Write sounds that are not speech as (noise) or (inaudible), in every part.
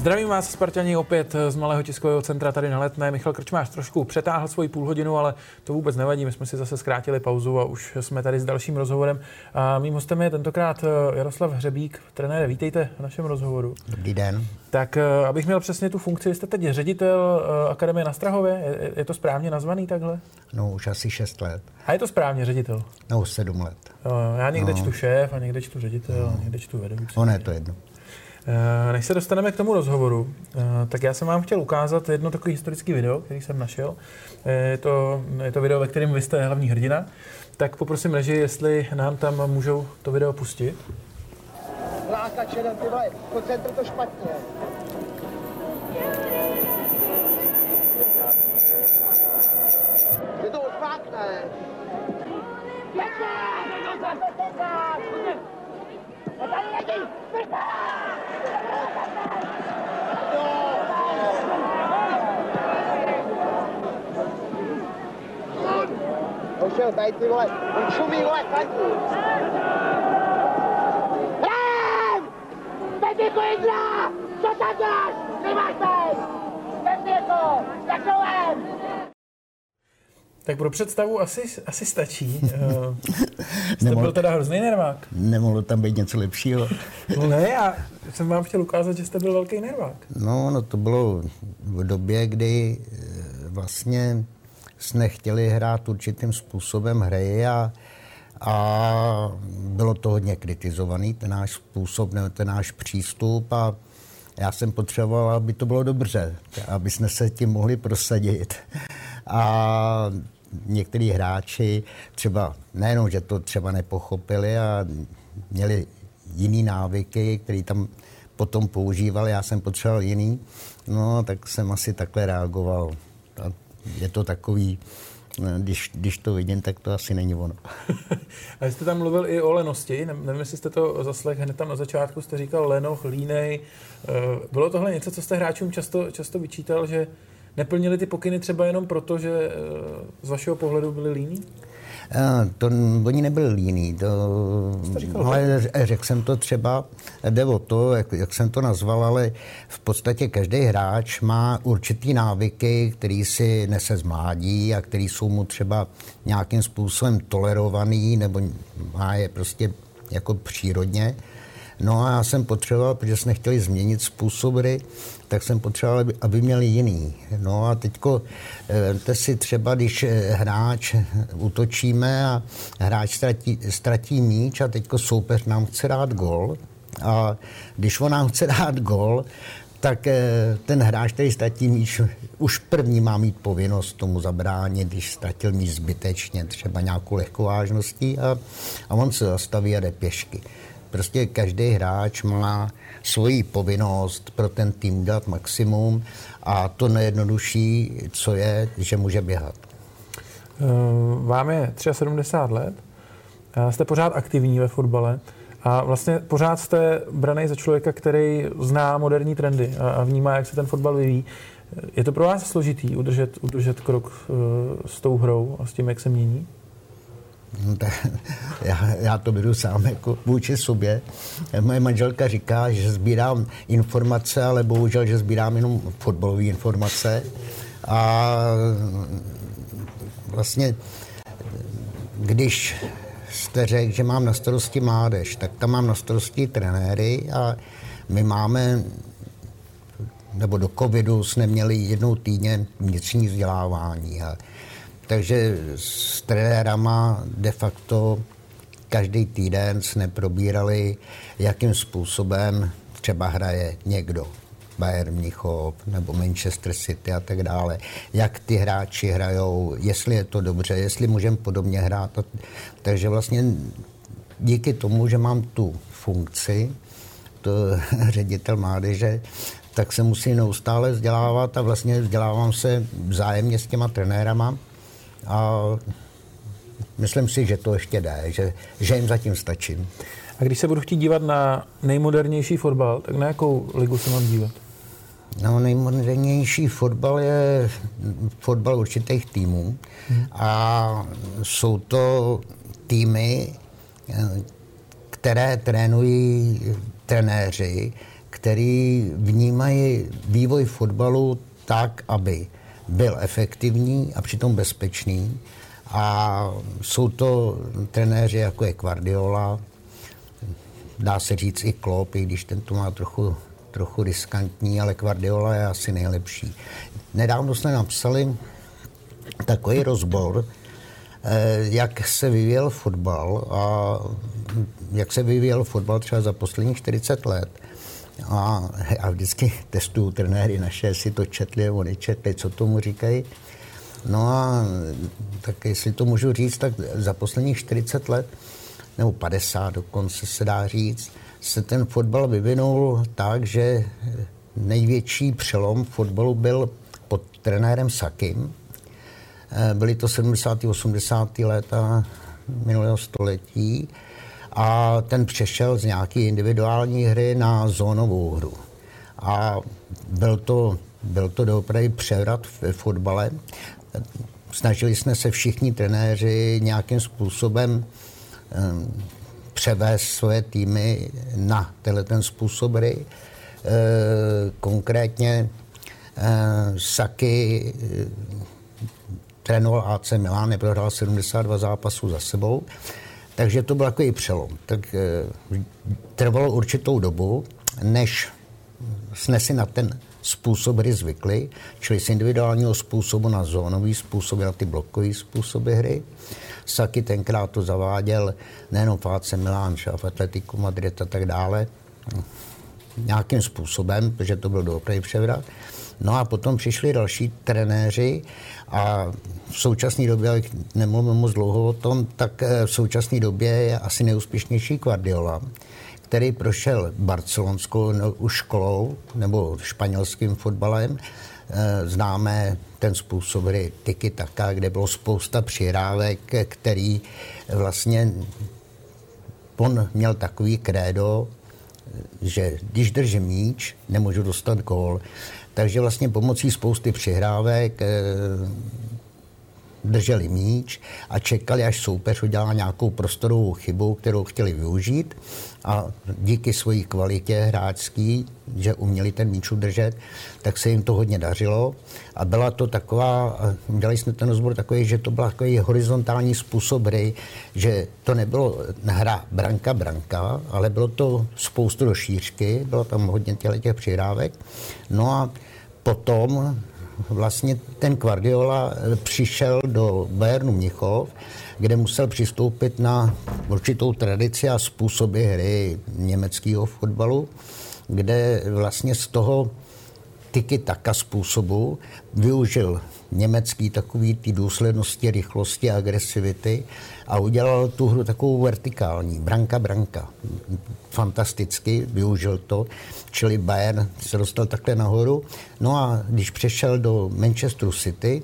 Zdravím vás, Spartani, opět z Malého tiskového centra tady na Letné. Michal Krčmář trošku přetáhl svoji půl hodinu, ale to vůbec nevadí. My jsme si zase zkrátili pauzu a už jsme tady s dalším rozhovorem. A mým hostem je tentokrát eh, Jaroslav Hřebík. Trenére, vítejte v našem rozhovoru. Dobrý den. Tak eh, abych měl přesně tu funkci, jste teď ředitel eh, Akademie na Strahově. Je, je to správně nazvaný takhle? No, už asi 6 let. A je to správně ředitel? No, 7 let. Já někde no. čtu šéf a někde čtu ředitel, no. někde čtu vedoucí. Ono je to jedno. Eh, než se dostaneme k tomu rozhovoru, eh, tak já jsem vám chtěl ukázat jedno takový historický video, který jsem našel. Eh, je to, je to video, ve kterém vy jste hlavní hrdina. Tak poprosím režii, jestli nám tam můžou to video pustit. Vláka čerem, ty vole, koncentr to špatně. Ty to odfákne. Pěkně! Tady lidi! Došel tady ty vole, on šumí vole, fandí. Hrám! Teď jako jedna! Co tam dáš? Nemáš teď! Tak pro představu asi, asi stačí. Eh, (laughs) jste Nemohl, byl teda hrozný nervák. Nemohlo tam být něco lepšího. (laughs) No ne, já jsem vám chtěl ukázat, že jste byl velký nervák. No, no to bylo v době, kdy eh, vlastně jsme chtěli hrát určitým způsobem hry a, a bylo to hodně kritizovaný, ten náš způsob, ten náš přístup a já jsem potřeboval, aby to bylo dobře, aby jsme se tím mohli prosadit. A některý hráči třeba nejenom, že to třeba nepochopili a měli jiný návyky, který tam potom používali, já jsem potřeboval jiný, no tak jsem asi takhle reagoval. A je to takový, když, když to vidím, tak to asi není ono. (laughs) A jste tam mluvil i o lenosti, ne, nevím, jestli jste to zaslech hned tam na začátku, jste říkal lenoch, línej. Eh, bylo tohle něco, co jste hráčům často, často vyčítal, že neplnili ty pokyny třeba jenom proto, že eh, z vašeho pohledu byli líní? To, oni nebyli líní, to, ale řekl jsem to třeba, jde o to, jak, jak jsem to nazval, ale v podstatě každý hráč má určitý návyky, který si nese z mládí a který jsou mu třeba nějakým způsobem tolerovaný nebo má je prostě jako přírodně. No a já jsem potřeboval, protože jsme chtěli změnit způsob hry, tak jsem potřeboval, aby, měli jiný. No a teďko, vemte si třeba, když eh, hráč utočíme a hráč ztratí, ztratí míč a teďko soupeř nám chce dát gol a když on nám chce dát gol, tak eh, ten hráč, který ztratí míč, už první má mít povinnost tomu zabránit, když ztratil míč zbytečně, třeba nějakou lehkovážností a, a on se zastaví a jde pěšky. Prostě každý hráč má svoji povinnost pro ten tým dát maximum a to nejjednodušší, co je, že může běhat. Eh, vám je 73 let, jste pořád aktivní ve fotbale a vlastně pořád jste braný za člověka, který zná moderní trendy a vnímá, jak se ten fotbal vyvíjí. Je to pro vás složitý udržet, udržet krok eh, s tou hrou a s tím, jak se mění? (laughs) Tak, já, já to beru sám jako vůči sobě. Moje manželka říká, že sbírám informace, ale bohužel, že sbírám jenom fotbalové informace. A vlastně, když jste řekl, že mám na starosti mládež, tak tam mám na starosti trenéry a my máme nebo do covidu jsme měli jednou týdně vnitřní vzdělávání. A takže s trenérama de facto každý týden jsme probírali, jakým způsobem třeba hraje někdo. Bayern Mnichov nebo Manchester City a tak dále. Jak ty hráči hrajou, jestli je to dobře, jestli můžeme podobně hrát. Takže vlastně díky tomu, že mám tu funkci, to (laughs) ředitel mládeže, tak se musím neustále vzdělávat a vlastně vzdělávám se vzájemně s těma trenérama a myslím si, že to ještě jde, že, že jim zatím stačím. A když se budu chtít dívat na nejmodernější fotbal, tak na jakou ligu se mám dívat? No, nejmodernější fotbal je fotbal určitých týmů hmm. a jsou to týmy, které trénují trenéři, který vnímají vývoj fotbalu tak, aby byl efektivní a přitom bezpečný. A jsou to trenéři jako je Guardiola, dá se říct i Klopp, i když ten to má trochu, trochu riskantní, ale Guardiola je asi nejlepší. Nedávno jsme napsali takový rozbor, eh, jak se vyvíjel fotbal a jak se vyvíjel fotbal třeba za posledních 40 let. A, a vždycky testuju trenéry naše, si to četli, oni četli, co tomu říkají. No a tak jestli to můžu říct, tak za posledních 40 let, nebo 50 dokonce se dá říct, se ten fotbal vyvinul tak, že největší přelom fotbalu byl pod trenérem Sakim. Eh, byly to 70. 80. léta minulého století a ten přešel z nějaké individuální hry na zónovou hru. A byl to, byl to doopravdy převrat ve fotbale. Snažili jsme se všichni trenéři nějakým způsobem um, převést svoje týmy na tenhle ten způsob hry. E, konkrétně e, Saky e, trénoval AC Milan, neprohrál 72 zápasů za sebou. Takže to byl takový přelom. Tak e, trvalo určitou dobu, než jsme si na ten způsob hry zvykli, čili z individuálního způsobu na zónový způsob, na ty blokové způsoby hry. Saky tenkrát to zaváděl nejenom v AC Milan, v Atletiku Madrid a tak dále, nějakým způsobem, protože to byl dobrý převrat. No a potom přišli další trenéři a v současné době, ale nemluvím moc dlouho o tom, tak eh, v současné době je asi nejúspěšnější Guardiola, který prošel barcelonskou no, školou nebo španělským fotbalem. Eh, známe ten způsob hry tiki taka, kde bylo spousta přihrávek, který vlastně on měl takový krédo, že když držím míč, nemůžu dostat gól. Takže vlastně pomocí spousty přihrávek eh, drželi míč a čekali, až soupeř udělá nějakou prostorovou chybu, kterou chtěli využít a díky své kvalitě hráčský, že uměli ten míč udržet, tak se jim to hodně dařilo a byla to taková, dělali jsme ten rozbor takový, že to byl takový horizontální způsob hry, že to nebylo hra branka-branka, ale bylo to spoustu do šířky, bylo tam hodně těch přihrávek. No a potom vlastně ten Guardiola přišel do Bayernu Mnichov, kde musel přistoupit na určitou tradici a způsoby hry německého fotbalu, kde vlastně z toho tyky taka způsobu využil německý takový ty důslednosti, rychlosti, agresivity a udělal tu hru takovou vertikální, branka, branka. Fantasticky využil to, čili Bayern se dostal takhle nahoru. No a když přešel do Manchesteru City,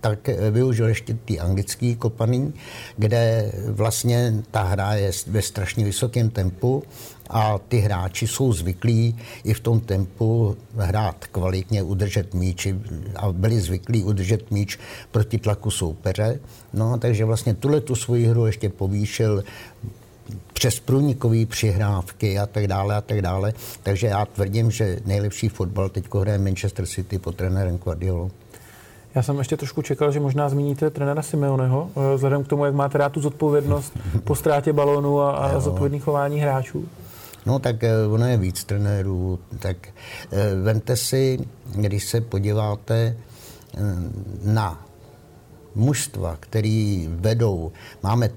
tak využil ještě ty anglický kopaný, kde vlastně ta hra je ve strašně vysokém tempu a ty hráči jsou zvyklí i v tom tempu hrát kvalitně, udržet míč a byli zvyklí udržet míč proti tlaku soupeře. No, takže vlastně tuhle tu svoji hru ještě povýšil přes průnikové přihrávky a tak dále a tak dále. Takže já tvrdím, že nejlepší fotbal teď hraje Manchester City pod trenérem Guardiolou. Já jsem ještě trošku čekal, že možná zmíníte trenéra Simeoneho, eh, vzhledem k tomu, jak máte rád tu zodpovědnost po ztrátě balónu a, a zodpovědný chování hráčů. No tak eh, ono je víc trenérů. Tak eh, vente si, když se podíváte na mužstva, který vedou, máme,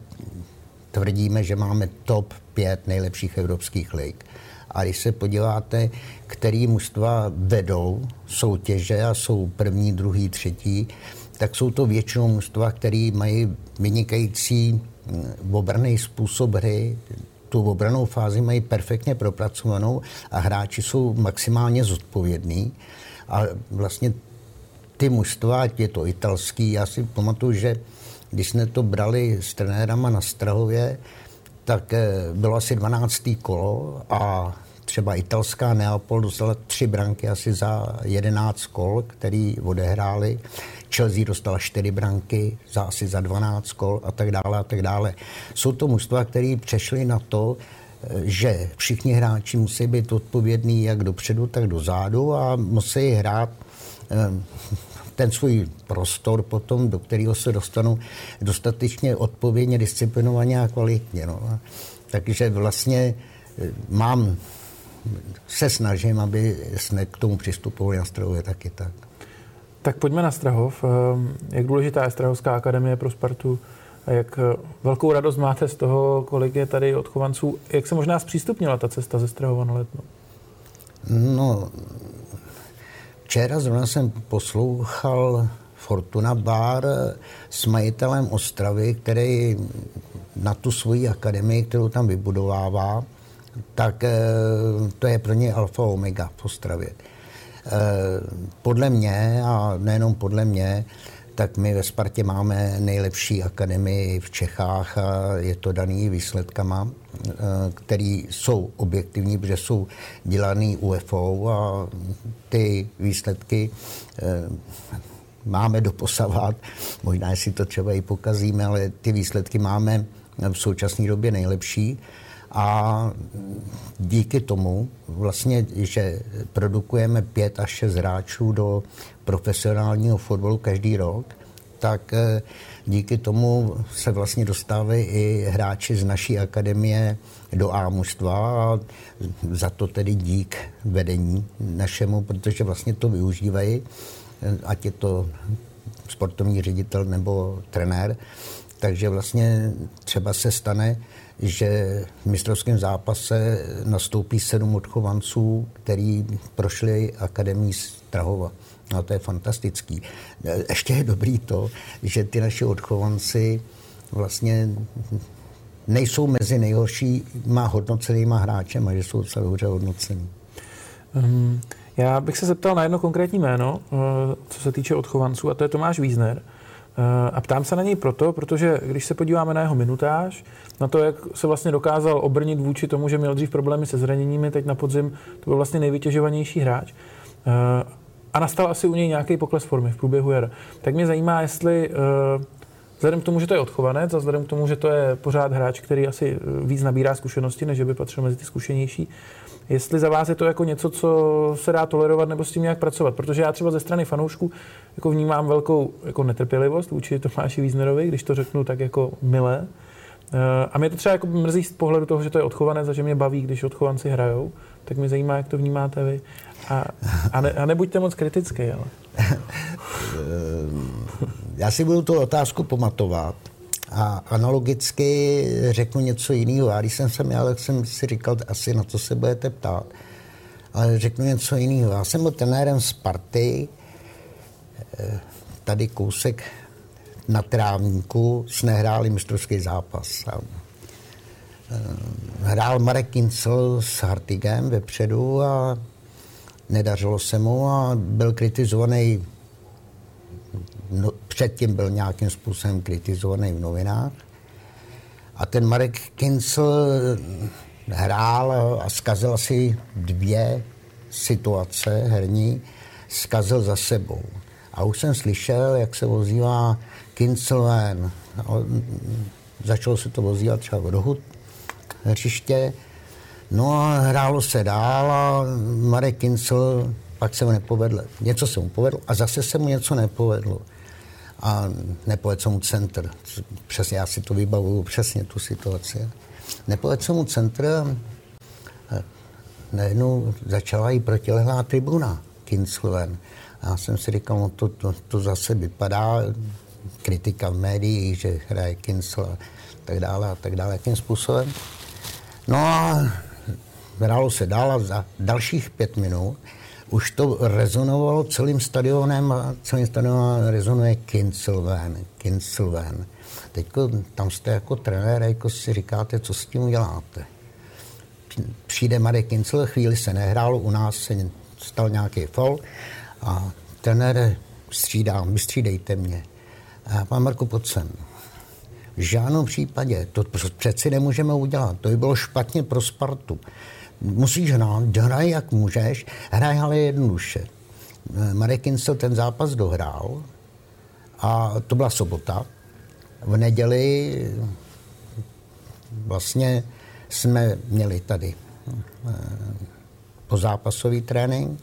tvrdíme, že máme top 5 nejlepších evropských lig. A když se podíváte, který mužstva vedou soutěže a jsou první, druhý, třetí, tak jsou to většinou mužstva, které mají vynikající mm, obraný způsob hry, tu obranou fázi mají perfektně propracovanou a hráči jsou maximálně zodpovědní. A vlastně ty mužstva, ať je to italský, já si pamatuju, že když jsme to brali s trenérama na Strahově, tak eh, bylo asi 12. kolo a třeba italská Neapol dostala tři branky asi za 11 kol, který odehráli. Chelsea dostala čtyři branky za asi za 12 kol a tak dále a tak dále. Jsou to mužstva, které přešly na to, že všichni hráči musí být odpovědní jak dopředu, tak dozadu a musí hrát eh, ten svůj prostor potom, do kterého se dostanou dostatečně odpovědně, disciplinovaně a kvalitně. No. Takže vlastně eh, mám, se snažím, aby jsme k tomu přistupovali na Strahově taky tak. Tak pojďme na Strahov. Ehm, jak důležitá je Strahovská akademie pro Spartu? A jak eh, velkou radost máte z toho, kolik je tady odchovanců? Jak se možná zpřístupnila ta cesta ze Strahova na Letno? No, včera zrovna jsem poslouchal Fortuna Bar s majitelem Ostravy, který na tu svoji akademii, kterou tam vybudovává, tak eh, to je pro ně alfa omega v Ostravě. Eh, podle mě, a nejenom podle mě, tak my ve Spartě máme nejlepší akademii v Čechách a je to daný výsledkama, eh, který jsou objektivní, protože jsou dělaný UFO a ty výsledky máme doposavat. Možná si to třeba i pokazíme, ale ty výsledky máme v současné době nejlepší. A díky tomu, vlastně, že produkujeme pět až šest hráčů do profesionálního fotbalu každý rok, tak eh, díky tomu se vlastně dostávají i hráči z naší akademie do A a za to tedy dík vedení našemu, protože vlastně to využívají, eh, ať je to sportovní ředitel nebo trenér. Takže vlastně třeba se stane, že v mistrovském zápase nastoupí sedm odchovanců, který prošli akademii Strahova. No to je fantastický. Ještě je dobrý to, že ty naši odchovanci vlastně nejsou mezi nejhoršíma hodnocenýma hráčem a že jsou docela dobře hodnocení. Um, já bych se zeptal na jedno konkrétní jméno, uh, co se týče odchovanců, a to je Tomáš Vízner. Uh, a ptám se na něj proto, protože když se podíváme na jeho minutáž, na to, jak se vlastně dokázal obrnit vůči tomu, že měl dřív problémy se zraněními, teď na podzim to byl vlastně nejvytěžovanější hráč. Uh, a nastal asi u něj nějaký pokles formy v průběhu jara. Tak mě zajímá, jestli uh, vzhledem k tomu, že to je odchovanec a vzhledem k tomu, že to je pořád hráč, který asi víc nabírá zkušenosti, než by patřil mezi ty zkušenější, jestli za vás je to jako něco, co se dá tolerovat nebo s tím nějak pracovat. Protože já třeba ze strany fanoušků jako vnímám velkou jako netrpělivost vůči Tomáši Víznerovi, když to řeknu tak jako milé. Eh, a mě to třeba jako mrzí z pohledu toho, že to je odchovanec a že mě baví, když odchovanci hrajou, tak mě zajímá, jak to vnímáte vy. A, a, ne, a nebuďte moc kritický, ale. (laughs) Já si budu tu otázku pamatovat a analogicky řeknu něco jiného. Já když jsem se měl, jsem si říkal, asi na to se budete ptát, ale řeknu něco jiného. Já jsem byl trenérem Sparty, eh, tady kousek na trávníku jsme hráli mistrovský zápas. Eh, hrál Marek Kincel s Hartigem vepředu a nedařilo se mu a byl kritizovaný no, předtím byl nějakým způsobem kritizovaný v novinách. A ten Marek Kincel hrál a zkazil asi dvě situace herní, zkazil za sebou. A už jsem slyšel, jak se vozívá Kincelven. Začalo se to vozívat třeba v rohu hřiště. No a hrálo se dál a Marek Kincel pak se mu nepovedlo. Něco se mu povedlo a zase se mu něco nepovedlo. A nepovedl se mu centr. Přesně, já si to vybavuju přesně tu situaci. Nepovedl se mu centr a najednou začala i protilehlá tribuna Kinclven. A já jsem si říkal, no to, to, to zase vypadá, kritika v médiích, že hraje Kincl a tak dále a tak dále, jakým způsobem. No a hrálo se dál a za dalších pět minut už to rezonovalo celým stadionem a celým stadionem rezonuje Kinselven, Kinselven. Teď tam jste jako trenér, jako si říkáte, co s tím uděláte. Přijde Marek Kincel, chvíli se nehrálo, u nás se stal nějaký fol a trenér střídá, vystřídejte mě. A pan Marko, pojď sem. V žádném případě, to přeci nemůžeme udělat, to by bylo špatně pro Spartu musíš hrát, hraj jak můžeš, hraj ale jednoduše. Marek Kincel ten zápas dohrál a to byla sobota. V neděli vlastně jsme měli tady eh, pozápasový trénink,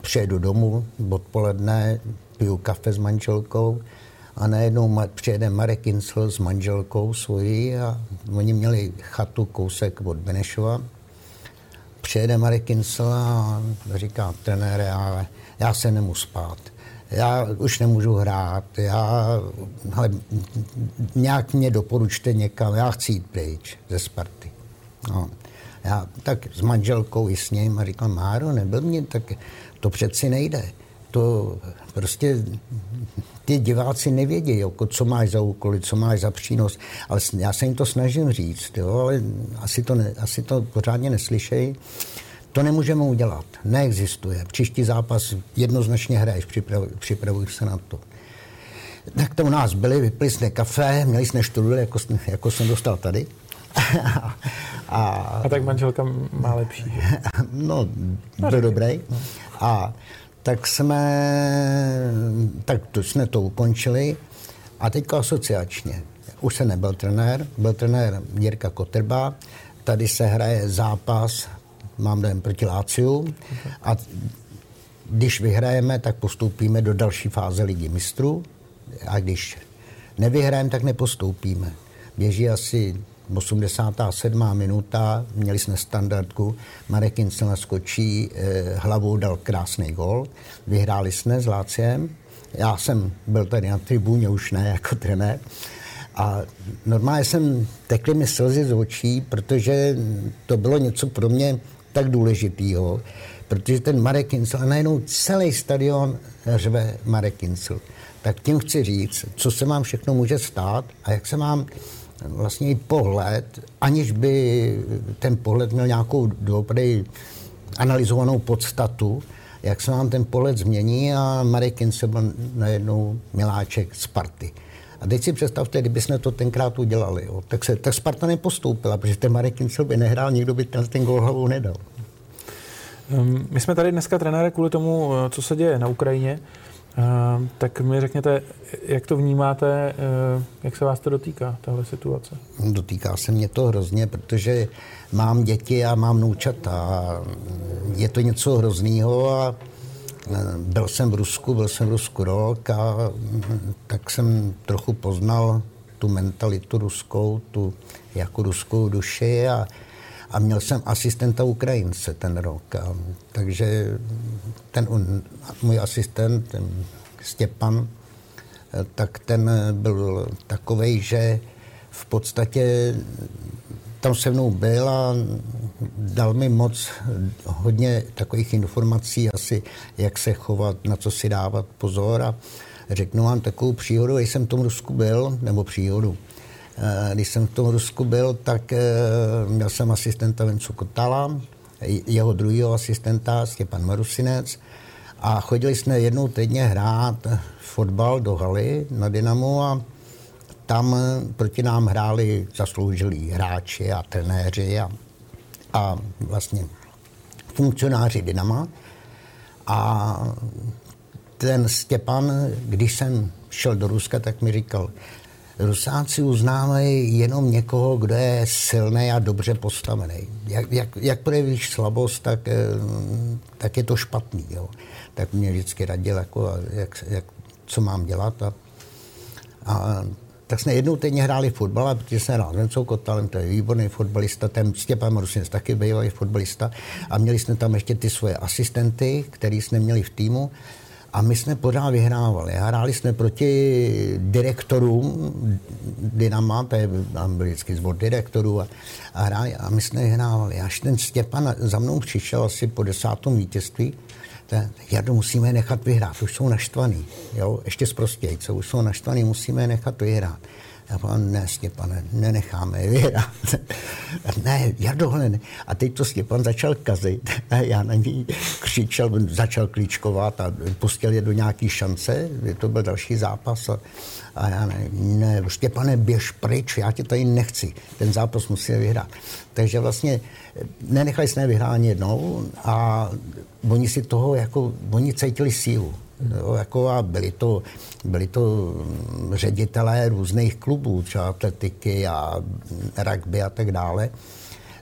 přijedu domů odpoledne, piju kafe s manželkou a najednou přijede Marek Insel s manželkou svojí a oni měli chatu kousek od Benešova. Přijede Marek Insel a říká, trenére, ale já se nemůžu spát já už nemůžu hrát, já, hele, nějak mě doporučte někam, já chci jít pryč ze Sparty. No. Já tak s manželkou i s ním a říkal, Máro, nebyl mě, tak to přeci nejde. To prostě ty diváci nevědí, jako, co máš za úkoly, co máš za přínos, ale já se jim to snažím říct, jo, ale asi to, ne, asi to pořádně neslyšejí. To nemůžeme udělat. Neexistuje. Příští zápas jednoznačně hraješ, připravuj, připravuj se na to. Tak to u nás byli, vypili jsme kafe, měli jsme študl, jako, jako jsem dostal tady. (laughs) a, a tak manželka má lepší. (laughs) No, no byl dobrý. No. A tak jsme, tak to jsme to ukončili a teďka asociačně. Už se nebyl trenér, byl trenér Jirka Kotrba, tady se hraje zápas mám dojem proti Láciu a když vyhrajeme, tak postoupíme do další fáze ligy mistrů a když nevyhrajeme, tak nepostoupíme. Běží asi 87. minuta, měli jsme standardku, Marek Incel naskočí, eh, hlavou dal krásný gol, vyhráli jsme s Láciem, já jsem byl tady na tribuně, už ne jako trenér, a normálně jsem tekly mi slzy z očí, protože to bylo něco pro mě tak důležitýho, protože ten Marek Kincel, a najednou celý stadion řve Marek Kincel. Tak tím chci říct, co se vám všechno může stát a jak se vám vlastně i pohled, aniž by ten pohled měl nějakou dobrý analyzovanou podstatu, jak se vám ten pohled změní a Marek Kincel byl najednou miláček Sparty. A teď si představte, kdyby jsme to tenkrát udělali, jo, tak, se, tak Sparta nepostoupila, protože ten Marek Kincel by nehrál, nikdo by ten, ten gol hlavou nedal. Um, my jsme tady dneska trenére kvůli tomu, eh, co se děje na Ukrajině. Uh, tak mi řekněte, jak to vnímáte, uh, jak se vás to dotýká, tahle situace? Dotýká se mě to hrozně, protože mám děti a mám noučata. Je to něco hrozného a byl jsem v Rusku, byl jsem v Rusku rok a tak jsem trochu poznal tu mentalitu ruskou, tu jako ruskou duši a, a měl jsem asistenta Ukrajince ten rok. A, takže ten můj asistent, ten Stěpan, tak ten byl takový, že v podstatě tam se mnou byl a dal mi moc hodně takových informací asi, jak se chovat, na co si dávat pozor a řeknu vám takovou příhodu, když jsem v tom Rusku byl, nebo příhodu, když jsem v tom Rusku byl, tak eh, měl jsem asistenta Vencu Kotala, jeho druhého asistenta Stěpan Marusinec a chodili jsme jednou týdně hrát fotbal do haly na Dynamo a tam proti nám hráli zasloužilí hráči a trenéři a, a vlastně funkcionáři Dynama. A ten Stěpan, když jsem šel do Ruska, tak mi říkal, Rusáci uznávají jenom někoho, kdo je silný a dobře postavený. Jak, jak, jak projevíš slabost, tak, eh, tak je to špatný. Jo. Tak mě vždycky radil, jako, jak, jak, co mám dělat. A, a tak jsme jednou týdně hráli fotbal, a protože jsem hrál s Vencou Kotalem, to je výborný fotbalista, ten Stěpán Marusinec taky bývalý fotbalista a měli jsme tam ještě ty svoje asistenty, který jsme měli v týmu a my jsme pořád vyhrávali. Hráli jsme proti direktorům Dynama, to je vždycky zbor direktorů a, a, hráli, a my jsme vyhrávali. Až ten Stěpan za mnou přišel asi po desátom vítězství, Jardo, musíme nechat vyhrát, už jsou naštvaný, jo, ještě co už jsou naštvaný, musíme nechat vyhrát. Já říkám, ne, Stěpane, nenecháme je vyhrát. (laughs) ne, Jardo, ne. A teď to Stěpan začal kazit. (laughs) Já na něj křičel, začal klíčkovat a pustil je do nějaký šance. To byl další zápas. A, a já ne, ne, Štěpane, běž pryč, já tě tady nechci. Ten zápas musí vyhrát. Takže vlastně nenechali jsme vyhrát ani jednou a oni si toho, jako, oni cítili sílu. Jo, jako a byli to, byli to ředitelé různých klubů, třeba atletiky a rugby a tak dále.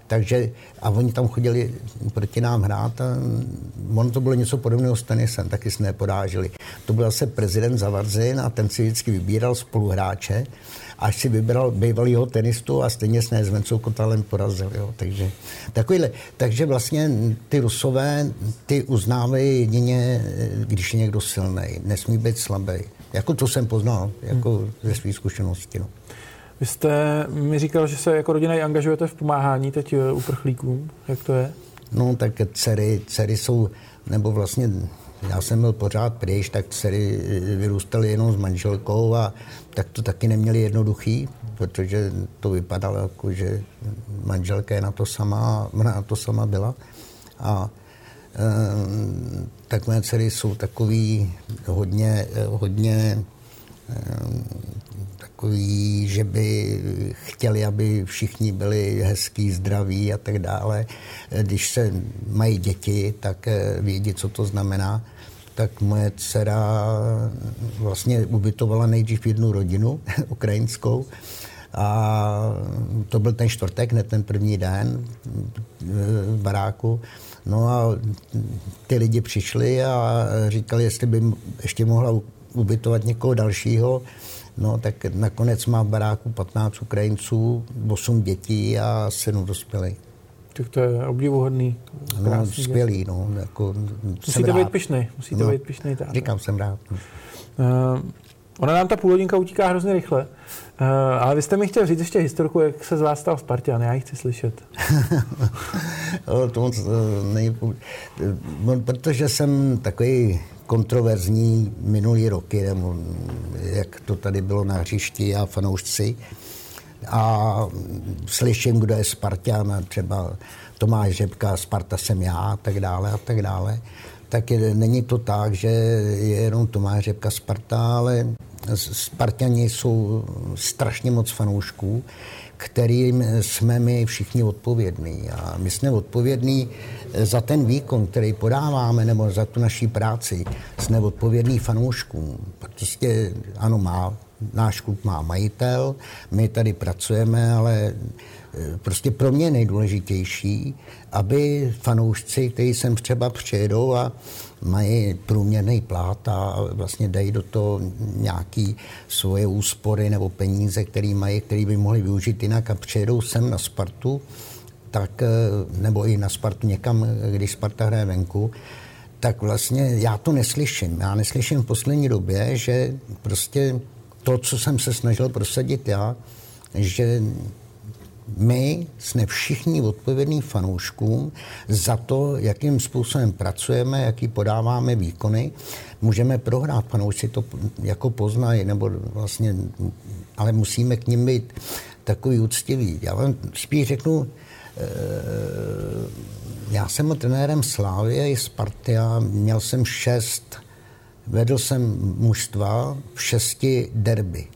Takže, a oni tam chodili proti nám hrát a ono to bylo něco podobného s tenisem, taky jsme nepodážili. To byl zase prezident Zavarzin a ten si vždycky vybíral spoluhráče až si vybral bývalýho tenistu a stejně s s Vencou Kotalem porazil. Jo. Takže, takovýhle, takže vlastně ty Rusové, ty uznávají jedině, když je někdo silný. Nesmí být slabý. Jako to jsem poznal, jako hmm. ze své zkušenosti. No. Vy jste mi říkal, že se jako rodina angažujete v pomáhání teď eh, uprchlíkům. Jak to je? No, tak dcery, dcery jsou, nebo vlastně já jsem byl pořád pryč, tak dcery vyrůstaly jenom s manželkou a tak to taky neměli jednoduchý, protože to vypadalo jako, že manželka je na to sama, na to sama byla. A e, tak mé dcery jsou takový hodně, hodně takový, že by chtěli, aby všichni byli hezký, zdraví a tak dále. Když se mají děti, tak eh, vědí, co to znamená. Tak moje dcera vlastně ubytovala nejdřív jednu rodinu (laughs) ukrajinskou, a to byl ten čtvrtek, ne ten první den v baráku. No a ty lidi přišli a říkali, jestli by ještě mohla ubytovat někoho dalšího. No, tak nakonec má v baráku 15 Ukrajinců, 8 dětí a 7 dospělých. Tak to je obdivuhodný. No, skvělý, no. Jako, Musíte být pišný, musíte no, být pišný. Táta. Říkám, jsem rád. Uh, ona nám ta půl hodinka utíká hrozně rychle, uh, ale vy jste mi chtěl říct ještě historku, jak se z vás stal Spartan, já ji chci slyšet. (laughs) to moc uh, nej... Protože jsem takový kontroverzní minulý roky, nebo jak to tady bylo na hřišti a fanoušci. A slyším, kdo je Spartan, třeba Tomáš Řepka, Sparta jsem já, a tak dále, a tak dále. Tak je, není to tak, že je jenom Tomáš Řepka Sparta, ale Spartani jsou strašně moc fanoušků kterým jsme my všichni odpovědní. A my jsme odpovědní za ten výkon, který podáváme, nebo za tu naší práci. Jsme odpovědní fanouškům. Prostě ano, má, náš klub má majitel, my tady pracujeme, ale e, prostě pro mě nejdůležitější, aby fanoušci, kteří sem třeba přijedou a mají průměrný plát a vlastně dají do toho nějaký svoje úspory nebo peníze, které mají, které by mohli využít jinak a přijedou sem na Spartu, tak, eh, nebo i na Spartu někam, když Sparta hraje venku, tak vlastně já to neslyším. Já neslyším v poslední době, že prostě to, co jsem se snažil prosadit já, že my jsme všichni odpovědní fanouškům za to, jakým způsobem pracujeme, jaký podáváme výkony. Můžeme prohrát, fanoušci to jako poznají, nebo vlastně, ale musíme k ním být takový úctivý. Já vám spíš řeknu, eh, já jsem trenérem Slávy i a měl jsem šest, vedl jsem mužstva v šesti derby.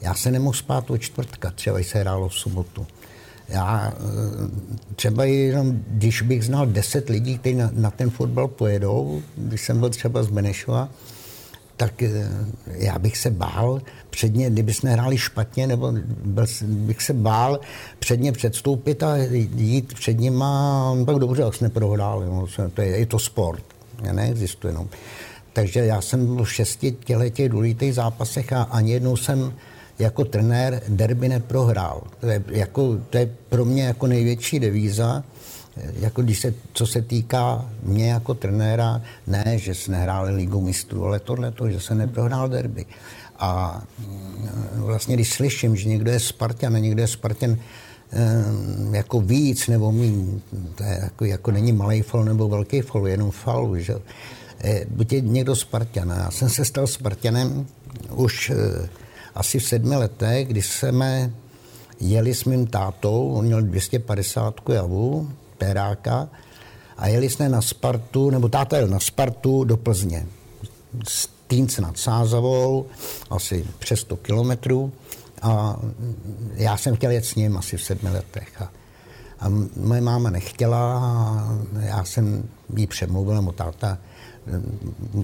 Já se nemohl spát od čtvrtka, třeba se hrálo v sobotu. Já eh, třeba jenom, když bych znal deset lidí, kteří na, na ten fotbal pojedou, když jsem byl třeba z Benešova, tak eh, já bych se bál předně, kdyby jsme hráli špatně, nebo bych se bál předně předstoupit a jít před nima, tak dobře, jak jsme prohráli, no, to je, je to sport, neexistuje. No. Takže já jsem byl v šesti těchto těch důležitých zápasech a ani jednou jsem jako trenér derby neprohrál. To je, jako, to je pro mě jako největší devíza, jako když se, co se týká mě jako trenéra, ne, že se nehráli ligu mistrů, ale tohle to, že se neprohrál derby. A mm, vlastně, když slyším, že někdo je Spartan a někdo je Spartan ehm, jako víc nebo míň, to je jako, jako není malý fal nebo velký fal, jenom fal, že e, buď je někdo Spartan. Já jsem se stal Spartanem už e, asi v sedmi letech, kdy jsme jeli s mým tátou, on měl 250 javu, péráka, a jeli jsme na Spartu, nebo táta jel na Spartu do Plzně. Z Týnce nad Sázavou, asi přes 100 kilometrů. A já jsem chtěl jet s ním asi v sedmi letech. A, a moje máma nechtěla, a já jsem jí přemluvil, nebo táta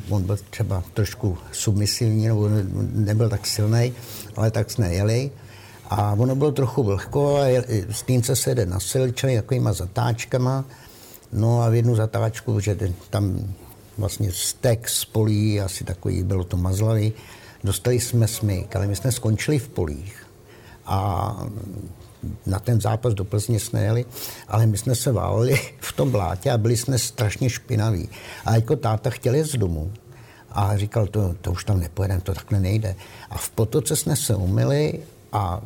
on byl třeba trošku submisivní, nebo nebyl tak silný, ale tak jsme jeli. A ono bylo trochu vlhko a s tím se jde na silčany takovýma zatáčkama. No a v jednu zatáčku, že tam vlastně stek z polí, asi takový, bylo to mazlavý, dostali jsme smyk, ale my jsme skončili v polích. A na ten zápas do Plzně jsme jeli, ale my jsme se váleli (laughs) v tom blátě a byli jsme strašně špinaví. A jako táta chtěl jít z domu. A říkal, to, to už tam nepojedeme, to takhle nejde. A v potoce jsme se umyli a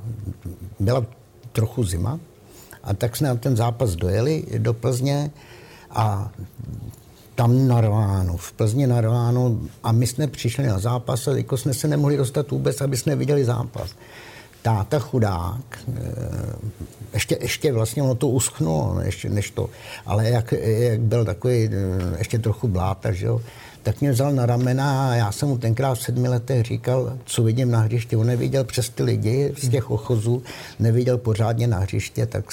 byla trochu zima. A tak jsme na ten zápas dojeli do Plzně a tam narváno, v Plzni narváno a my jsme přišli na zápas a jako jsme se nemohli dostat vůbec, aby jsme viděli zápas táta chudák, eh, ještě, ještě vlastně ono to uschnulo, ještě než to, ale jak, jak byl takový eh, ještě trochu bláta, že jo, tak mě vzal na ramena a já jsem mu tenkrát v sedmi letech říkal, co vidím na hřišti. On neviděl přes ty lidi z těch ochozů, neviděl pořádně na hřiště, tak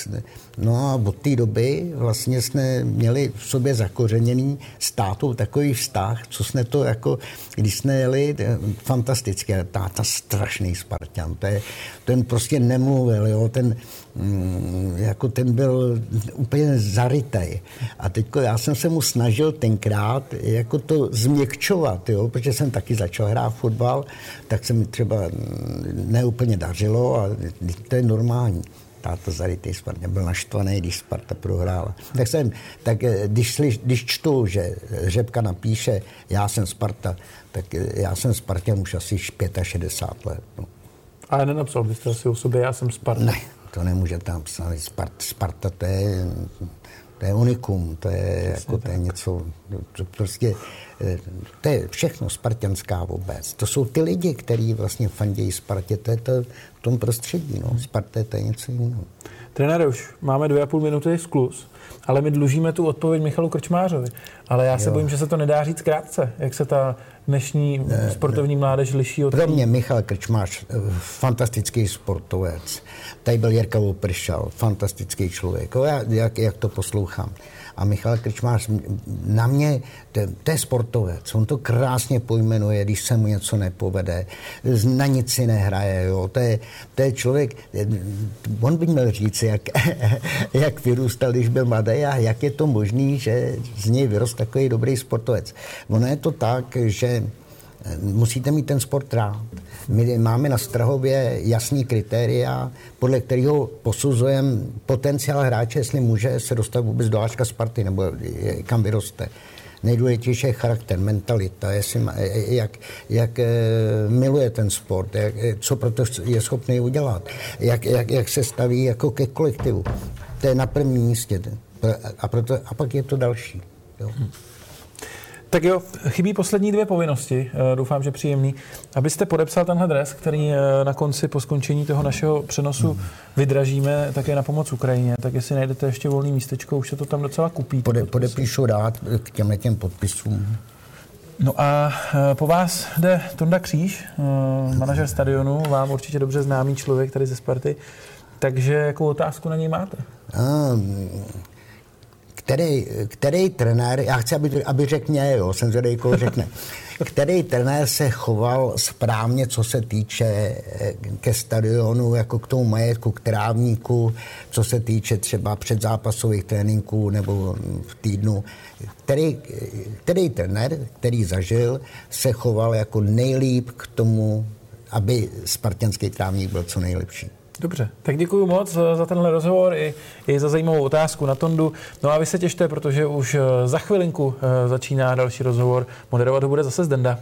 no a od té doby vlastně jsme měli v sobě zakořeněný státu takový vztah, co jsme to jako, když jsme jeli, fantastické, táta strašný Spartan, to je, ten prostě nemluvil, jo, ten, jako ten byl úplně zarytej. A teď já jsem se mu snažil tenkrát jako to změkčovat, jo, protože jsem taky začal hrát fotbal, tak se mi třeba neúplně dařilo a to je normální táta zarytý Sparta, byl naštvaný, když Sparta prohrála. Tak jsem, tak eh, když, slyš, když čtu, že Řepka napíše, já jsem Sparta, tak eh, já jsem Spartan už asi 65 let. No. Ale nenapsal byste asi o sobě, já jsem Sparta. Ne, to nemůže tam psát. Sparta, Sparta to je, to je unikum, to je, jako, to je něco, to prostě, eh, to je všechno spartianská vůbec. To jsou ty lidi, kteří vlastně fandějí Spartě, to je to v tom prostředí, no. Sparta to je něco jiného. Trenére, už máme dvě a půl minuty sklus, ale my dlužíme tu odpověď Michalu Krčmářovi. Ale já se jo. bojím, že se to nedá říct krátce, jak se ta dnešní ne, sportovní ne. mládež liší od... Pro mě Michal Krčmář, eh, fantastický sportovec. Tady byl Jirka Pršal, fantastický člověk. Jak, jak to poslouchám. A Michal Krčmář na mě, to, je sportovec, on to krásně pojmenuje, když se mu něco nepovede, na nic si nehraje, jo. To, je, to je člověk, on by měl říct, jak, (laughs) jak vyrůstal, když byl mladý a jak je to možné, že z něj vyrost takový dobrý sportovec. Ono je to tak, že musíte mít ten sport rád. My máme na Strahově jasný kritéria, podle kterého posuzujeme potenciál hráče, jestli může se dostat vůbec do Ačka Sparty nebo kam vyroste. Nejdůležitější je charakter, mentalita, jestli, jak, jak eh, miluje ten sport, jak, co proto je schopný udělat, jak, jak, jak se staví jako ke kolektivu. To je na prvním místě. A, proto, a pak je to další. Jo. Tak jo, chybí poslední dvě povinnosti, eh, doufám, že příjemný. Abyste podepsal tenhle dres, který eh, na konci po skončení toho našeho přenosu vydražíme také na pomoc Ukrajině, tak jestli najdete ještě volný místečko, už se to tam docela kupí. Pode, podepíšu rád k těmhle těm podpisům. No a eh, po vás jde Tonda Kříž, manažer stadionu, vám určitě dobře známý člověk tady ze Sparty. Takže jakou otázku na něj máte? Um, který, který trenér, já chci, aby, aby řekl mě, jo, jsem zvědavý, koho řekne, (laughs) který trenér se choval správně, co se týče eh, ke stadionu, jako k tomu majetku, k trávníku, co se týče třeba předzápasových tréninků nebo v týdnu. Který, který trenér, který zažil, se choval jako nejlíp k tomu, aby spartianský trávník byl co nejlepší. Dobře, tak děkuji moc za tenhle rozhovor i, i za zajímavou otázku na Tondu. No a vy se těšte, protože už za chvilinku eh, začíná další rozhovor. Moderovat ho bude zase Zdenda.